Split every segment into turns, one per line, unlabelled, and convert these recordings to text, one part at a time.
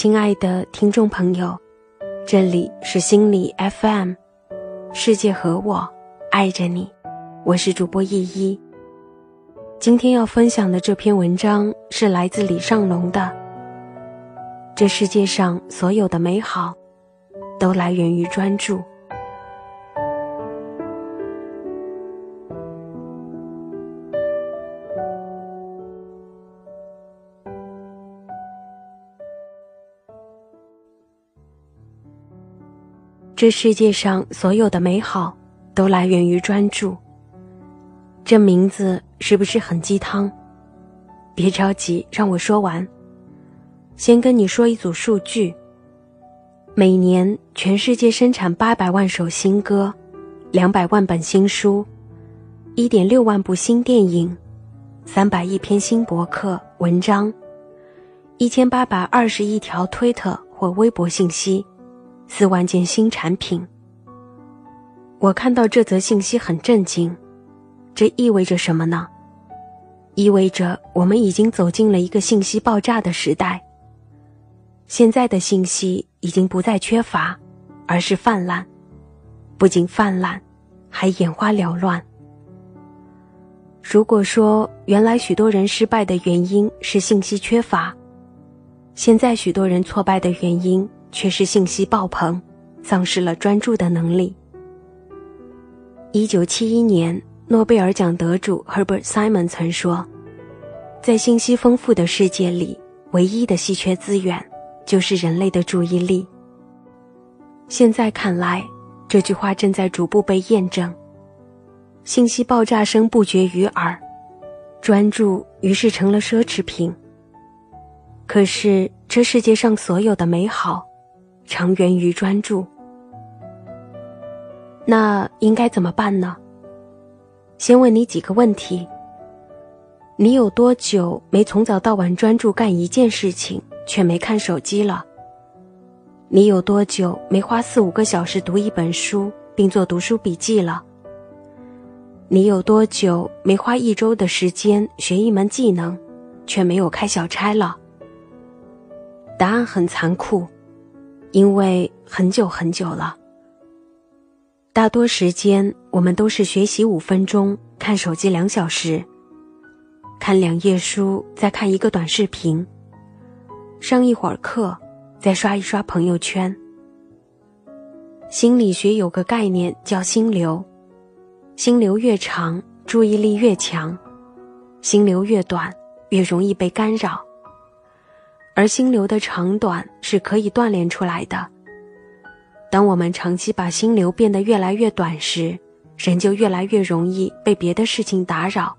亲爱的听众朋友，这里是心理 FM，世界和我爱着你，我是主播依依。今天要分享的这篇文章是来自李尚龙的。这世界上所有的美好，都来源于专注。这世界上所有的美好，都来源于专注。这名字是不是很鸡汤？别着急，让我说完。先跟你说一组数据：每年全世界生产八百万首新歌，两百万本新书，一点六万部新电影，三百亿篇新博客文章，一千八百二十亿条推特或微博信息。四万件新产品。我看到这则信息很震惊，这意味着什么呢？意味着我们已经走进了一个信息爆炸的时代。现在的信息已经不再缺乏，而是泛滥，不仅泛滥，还眼花缭乱。如果说原来许多人失败的原因是信息缺乏，现在许多人挫败的原因。却是信息爆棚，丧失了专注的能力。一九七一年，诺贝尔奖得主 Herbert Simon 曾说：“在信息丰富的世界里，唯一的稀缺资源就是人类的注意力。”现在看来，这句话正在逐步被验证。信息爆炸声不绝于耳，专注于是成了奢侈品。可是，这世界上所有的美好。常源于专注，那应该怎么办呢？先问你几个问题：你有多久没从早到晚专注干一件事情，却没看手机了？你有多久没花四五个小时读一本书，并做读书笔记了？你有多久没花一周的时间学一门技能，却没有开小差了？答案很残酷。因为很久很久了，大多时间我们都是学习五分钟，看手机两小时，看两页书，再看一个短视频，上一会儿课，再刷一刷朋友圈。心理学有个概念叫心流，心流越长，注意力越强；心流越短，越容易被干扰。而心流的长短是可以锻炼出来的。当我们长期把心流变得越来越短时，人就越来越容易被别的事情打扰，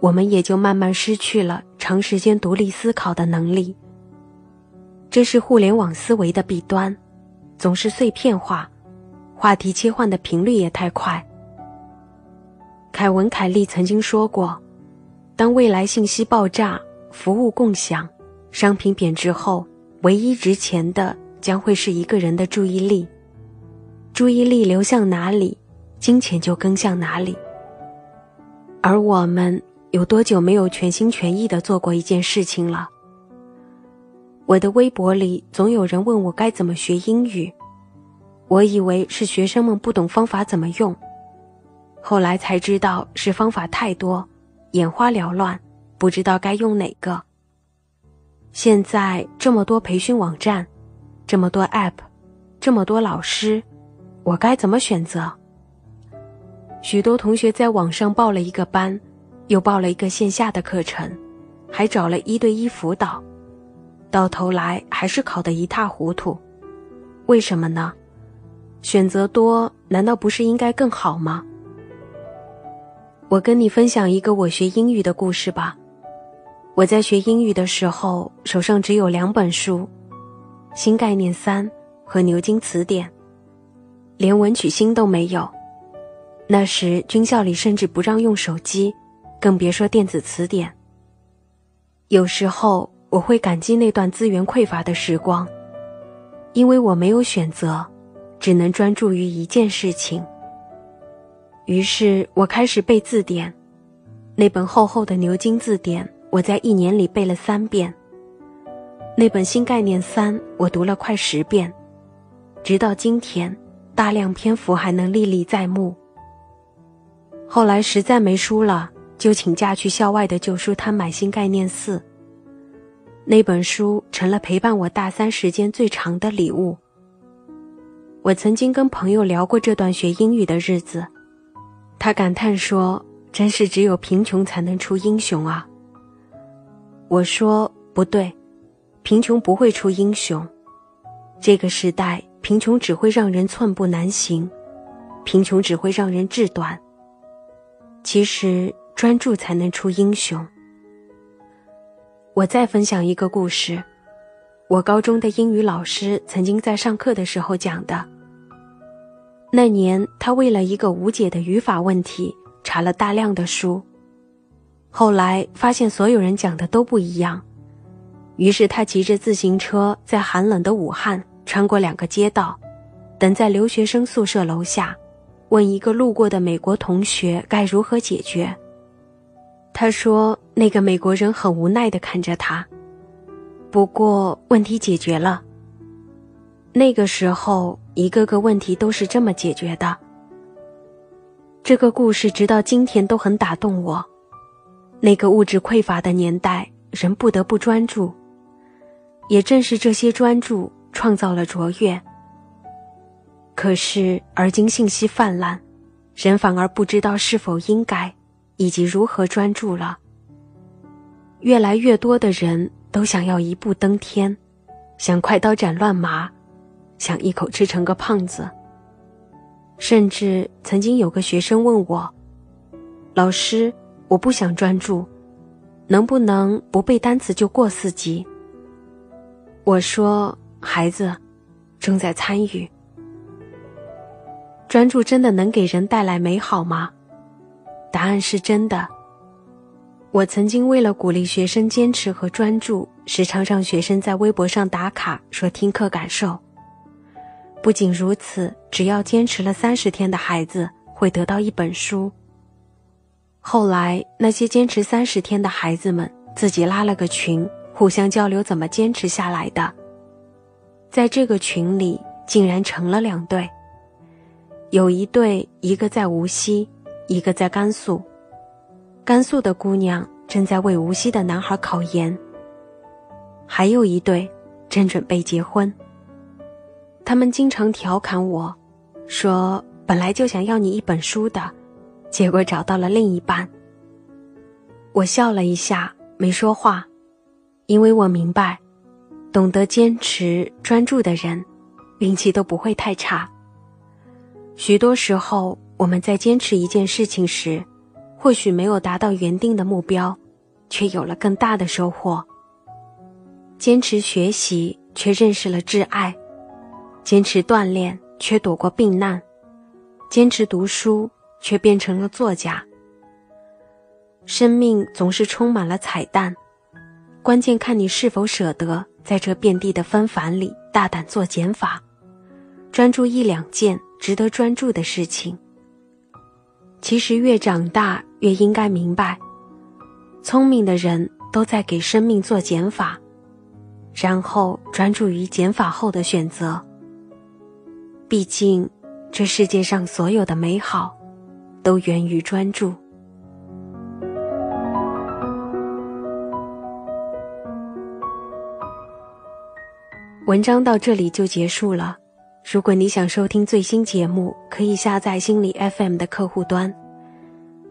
我们也就慢慢失去了长时间独立思考的能力。这是互联网思维的弊端，总是碎片化，话题切换的频率也太快。凯文·凯利曾经说过：“当未来信息爆炸，服务共享。”商品贬值后，唯一值钱的将会是一个人的注意力。注意力流向哪里，金钱就跟向哪里。而我们有多久没有全心全意的做过一件事情了？我的微博里总有人问我该怎么学英语，我以为是学生们不懂方法怎么用，后来才知道是方法太多，眼花缭乱，不知道该用哪个。现在这么多培训网站，这么多 App，这么多老师，我该怎么选择？许多同学在网上报了一个班，又报了一个线下的课程，还找了一对一辅导，到头来还是考得一塌糊涂。为什么呢？选择多，难道不是应该更好吗？我跟你分享一个我学英语的故事吧。我在学英语的时候，手上只有两本书，《新概念三》和《牛津词典》，连文曲星都没有。那时军校里甚至不让用手机，更别说电子词典。有时候我会感激那段资源匮乏的时光，因为我没有选择，只能专注于一件事情。于是我开始背字典，那本厚厚的牛津字典。我在一年里背了三遍。那本《新概念三》，我读了快十遍，直到今天，大量篇幅还能历历在目。后来实在没书了，就请假去校外的旧书摊买《新概念四》。那本书成了陪伴我大三时间最长的礼物。我曾经跟朋友聊过这段学英语的日子，他感叹说：“真是只有贫穷才能出英雄啊。”我说：“不对，贫穷不会出英雄。这个时代，贫穷只会让人寸步难行，贫穷只会让人志短。其实，专注才能出英雄。”我再分享一个故事，我高中的英语老师曾经在上课的时候讲的。那年，他为了一个无解的语法问题，查了大量的书，后来发现所有人讲的都不一样，于是他骑着自行车在寒冷的武汉穿过两个街道，等在留学生宿舍楼下，问一个路过的美国同学该如何解决。他说：“那个美国人很无奈的看着他，不过问题解决了。那个时候，一个个问题都是这么解决的。这个故事直到今天都很打动我。那个物质匮乏的年代，人不得不专注，也正是这些专注创造了卓越。可是，而今信息泛滥，人反而不知道是否应该。”以及如何专注了。越来越多的人都想要一步登天，想快刀斩乱麻，想一口吃成个胖子。甚至曾经有个学生问我：“老师，我不想专注，能不能不背单词就过四级？”我说：“孩子，正在参与。专注真的能给人带来美好吗？”答案是真的。我曾经为了鼓励学生坚持和专注，时常让学生在微博上打卡说听课感受。不仅如此，只要坚持了三十天的孩子会得到一本书。后来，那些坚持三十天的孩子们自己拉了个群，互相交流怎么坚持下来的。在这个群里，竟然成了两对，有一对，一个在无锡。一个在甘肃，甘肃的姑娘正在为无锡的男孩考研。还有一对正准备结婚。他们经常调侃我，说本来就想要你一本书的，结果找到了另一半。我笑了一下，没说话，因为我明白，懂得坚持专注的人，运气都不会太差。许多时候。我们在坚持一件事情时，或许没有达到原定的目标，却有了更大的收获。坚持学习，却认识了挚爱；坚持锻炼，却躲过病难；坚持读书，却变成了作家。生命总是充满了彩蛋，关键看你是否舍得在这遍地的纷繁里大胆做减法，专注一两件值得专注的事情。其实越长大越应该明白，聪明的人都在给生命做减法，然后专注于减法后的选择。毕竟，这世界上所有的美好，都源于专注。文章到这里就结束了。如果你想收听最新节目，可以下载心理 FM 的客户端。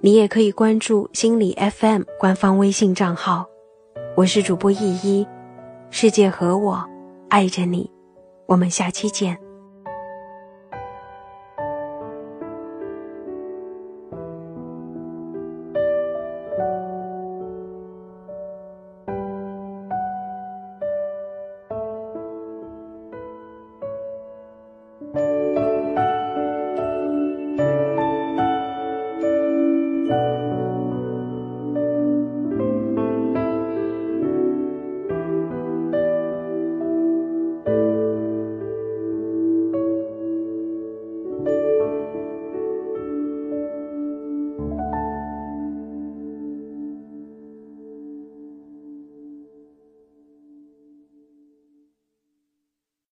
你也可以关注心理 FM 官方微信账号。我是主播依依，世界和我爱着你，我们下期见。